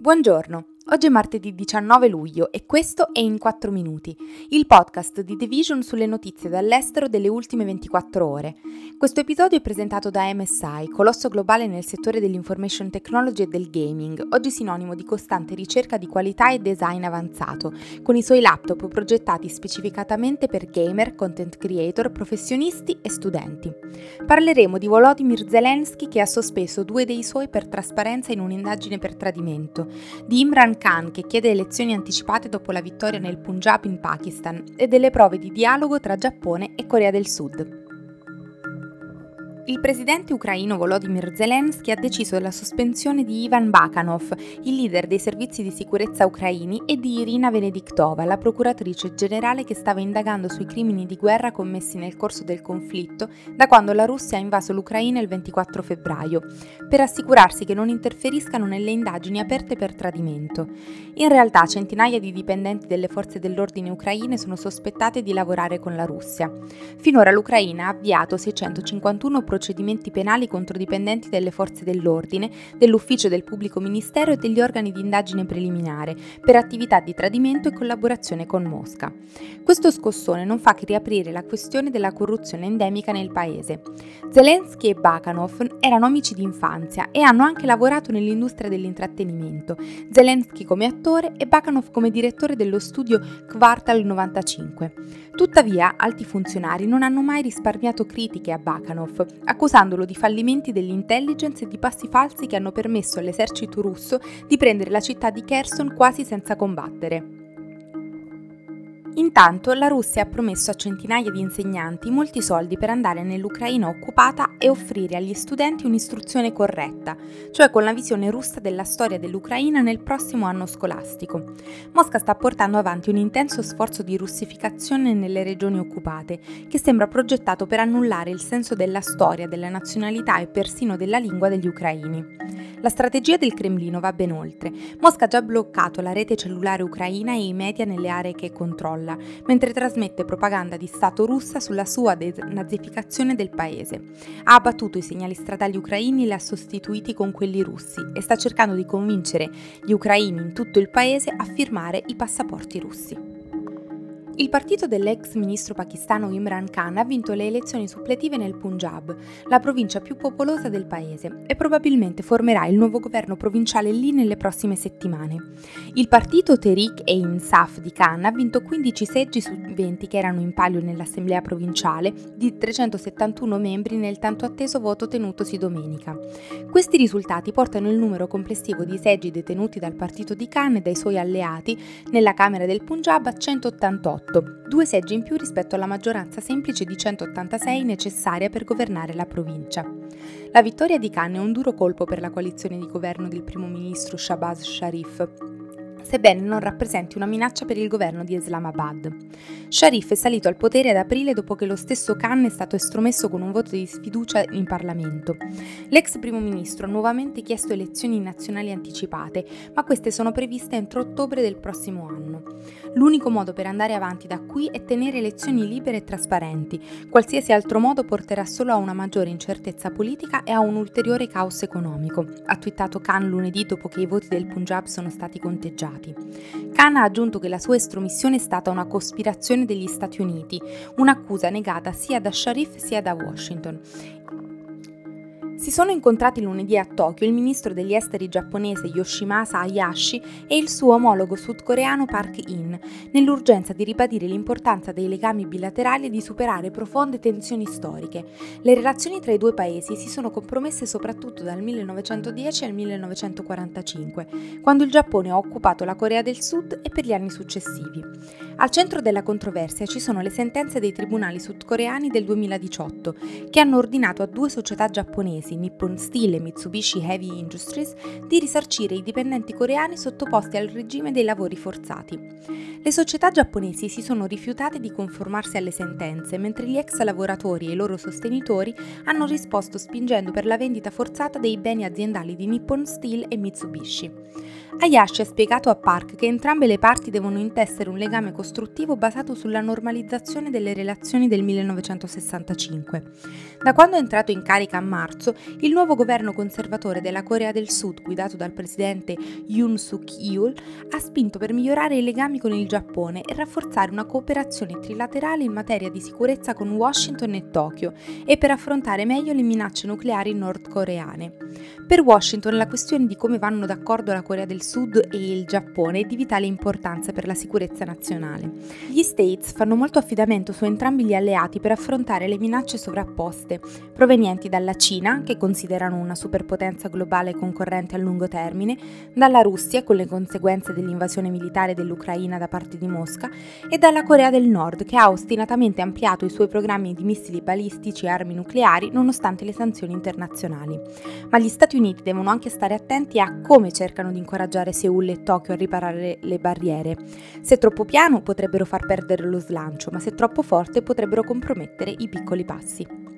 Buongiorno, oggi è martedì 19 luglio e questo è In 4 Minuti, il podcast di The Vision sulle notizie dall'estero delle ultime 24 ore. Questo episodio è presentato da MSI, colosso globale nel settore dell'information technology e del gaming, oggi sinonimo di costante ricerca di qualità e design avanzato, con i suoi laptop progettati specificatamente per gamer, content creator, professionisti e studenti. Parleremo di Volodymyr Zelensky che ha sospeso due dei suoi per trasparenza in un'indagine per tradimento di Imran Khan che chiede elezioni anticipate dopo la vittoria nel Punjab in Pakistan e delle prove di dialogo tra Giappone e Corea del Sud. Il presidente ucraino Volodymyr Zelensky ha deciso la sospensione di Ivan Bakanov, il leader dei servizi di sicurezza ucraini, e di Irina Venediktova, la procuratrice generale che stava indagando sui crimini di guerra commessi nel corso del conflitto da quando la Russia ha invaso l'Ucraina il 24 febbraio, per assicurarsi che non interferiscano nelle indagini aperte per tradimento. In realtà centinaia di dipendenti delle forze dell'ordine ucraine sono sospettate di lavorare con la Russia. Finora l'Ucraina ha avviato 651 procedimenti procedimenti penali contro dipendenti delle forze dell'ordine, dell'ufficio del pubblico ministero e degli organi di indagine preliminare per attività di tradimento e collaborazione con Mosca. Questo scossone non fa che riaprire la questione della corruzione endemica nel paese. Zelensky e Bakanov erano amici di infanzia e hanno anche lavorato nell'industria dell'intrattenimento, Zelensky come attore e Bakanov come direttore dello studio Quartal 95. Tuttavia, alti funzionari non hanno mai risparmiato critiche a Bakanov, accusandolo di fallimenti dell'intelligence e di passi falsi che hanno permesso all'esercito russo di prendere la città di Kherson quasi senza combattere. Intanto la Russia ha promesso a centinaia di insegnanti molti soldi per andare nell'Ucraina occupata e offrire agli studenti un'istruzione corretta, cioè con la visione russa della storia dell'Ucraina nel prossimo anno scolastico. Mosca sta portando avanti un intenso sforzo di russificazione nelle regioni occupate, che sembra progettato per annullare il senso della storia, della nazionalità e persino della lingua degli ucraini. La strategia del Cremlino va ben oltre. Mosca ha già bloccato la rete cellulare ucraina e i media nelle aree che controlla Hezbollah, mentre trasmette propaganda di Stato russa sulla sua denazificazione del paese. Ha abbattuto i segnali stradali ucraini e li ha sostituiti con quelli russi e sta cercando di convincere gli ucraini in tutto il paese a firmare i passaporti russi. Il partito dell'ex ministro pakistano Imran Khan ha vinto le elezioni suppletive nel Punjab, la provincia più popolosa del paese, e probabilmente formerà il nuovo governo provinciale lì nelle prossime settimane. Il partito Tehreek-e-Insaf di Khan ha vinto 15 seggi su 20 che erano in palio nell'assemblea provinciale di 371 membri nel tanto atteso voto tenutosi domenica. Questi risultati portano il numero complessivo di seggi detenuti dal partito di Khan e dai suoi alleati nella Camera del Punjab a 188 108, due seggi in più rispetto alla maggioranza semplice di 186 necessaria per governare la provincia. La vittoria di Khan è un duro colpo per la coalizione di governo del primo ministro Shabazz Sharif, sebbene non rappresenti una minaccia per il governo di Islamabad. Sharif è salito al potere ad aprile dopo che lo stesso Khan è stato estromesso con un voto di sfiducia in Parlamento. L'ex primo ministro ha nuovamente chiesto elezioni nazionali anticipate, ma queste sono previste entro ottobre del prossimo anno. L'unico modo per andare avanti da qui è tenere elezioni libere e trasparenti. Qualsiasi altro modo porterà solo a una maggiore incertezza politica e a un ulteriore caos economico, ha twittato Khan lunedì dopo che i voti del Punjab sono stati conteggiati stati. Khan ha aggiunto che la sua estromissione è stata una cospirazione degli Stati Uniti, un'accusa negata sia da Sharif sia da Washington. Si sono incontrati lunedì a Tokyo il ministro degli esteri giapponese Yoshimasa Hayashi e il suo omologo sudcoreano Park In, nell'urgenza di ribadire l'importanza dei legami bilaterali e di superare profonde tensioni storiche. Le relazioni tra i due paesi si sono compromesse soprattutto dal 1910 al 1945, quando il Giappone ha occupato la Corea del Sud e per gli anni successivi. Al centro della controversia ci sono le sentenze dei tribunali sudcoreani del 2018, che hanno ordinato a due società giapponesi giapponesi Nippon Steel e Mitsubishi Heavy Industries di risarcire i dipendenti coreani sottoposti al regime dei lavori forzati. Le società giapponesi si sono rifiutate di conformarsi alle sentenze, mentre gli ex lavoratori e i loro sostenitori hanno risposto spingendo per la vendita forzata dei beni aziendali di Nippon Steel e Mitsubishi. Hayashi ha spiegato a Park che entrambe le parti devono intessere un legame costruttivo basato sulla normalizzazione delle relazioni del 1965. Da quando è entrato in carica a marzo, il nuovo governo conservatore della Corea del Sud, guidato dal presidente Yoon Suk-yeol, ha spinto per migliorare i legami con il Giappone e rafforzare una cooperazione trilaterale in materia di sicurezza con Washington e Tokyo e per affrontare meglio le minacce nucleari nordcoreane. Per Washington la questione di come vanno d'accordo la Corea del Sud e il Giappone è di vitale importanza per la sicurezza nazionale. Gli States fanno molto affidamento su entrambi gli alleati per affrontare le minacce sovrapposte, provenienti dalla Cina, che considerano una superpotenza globale concorrente a lungo termine, dalla Russia, con le conseguenze dell'invasione militare dell'Ucraina da parte di Mosca, e dalla Corea del Nord, che ha ostinatamente ampliato i suoi programmi di missili balistici e armi nucleari nonostante le sanzioni internazionali. Ma gli Stati Uniti devono anche stare attenti a come cercano di incoraggiare Seoul e Tokyo a riparare le barriere. Se troppo piano potrebbero far perdere lo slancio, ma se troppo forte potrebbero compromettere i piccoli passi.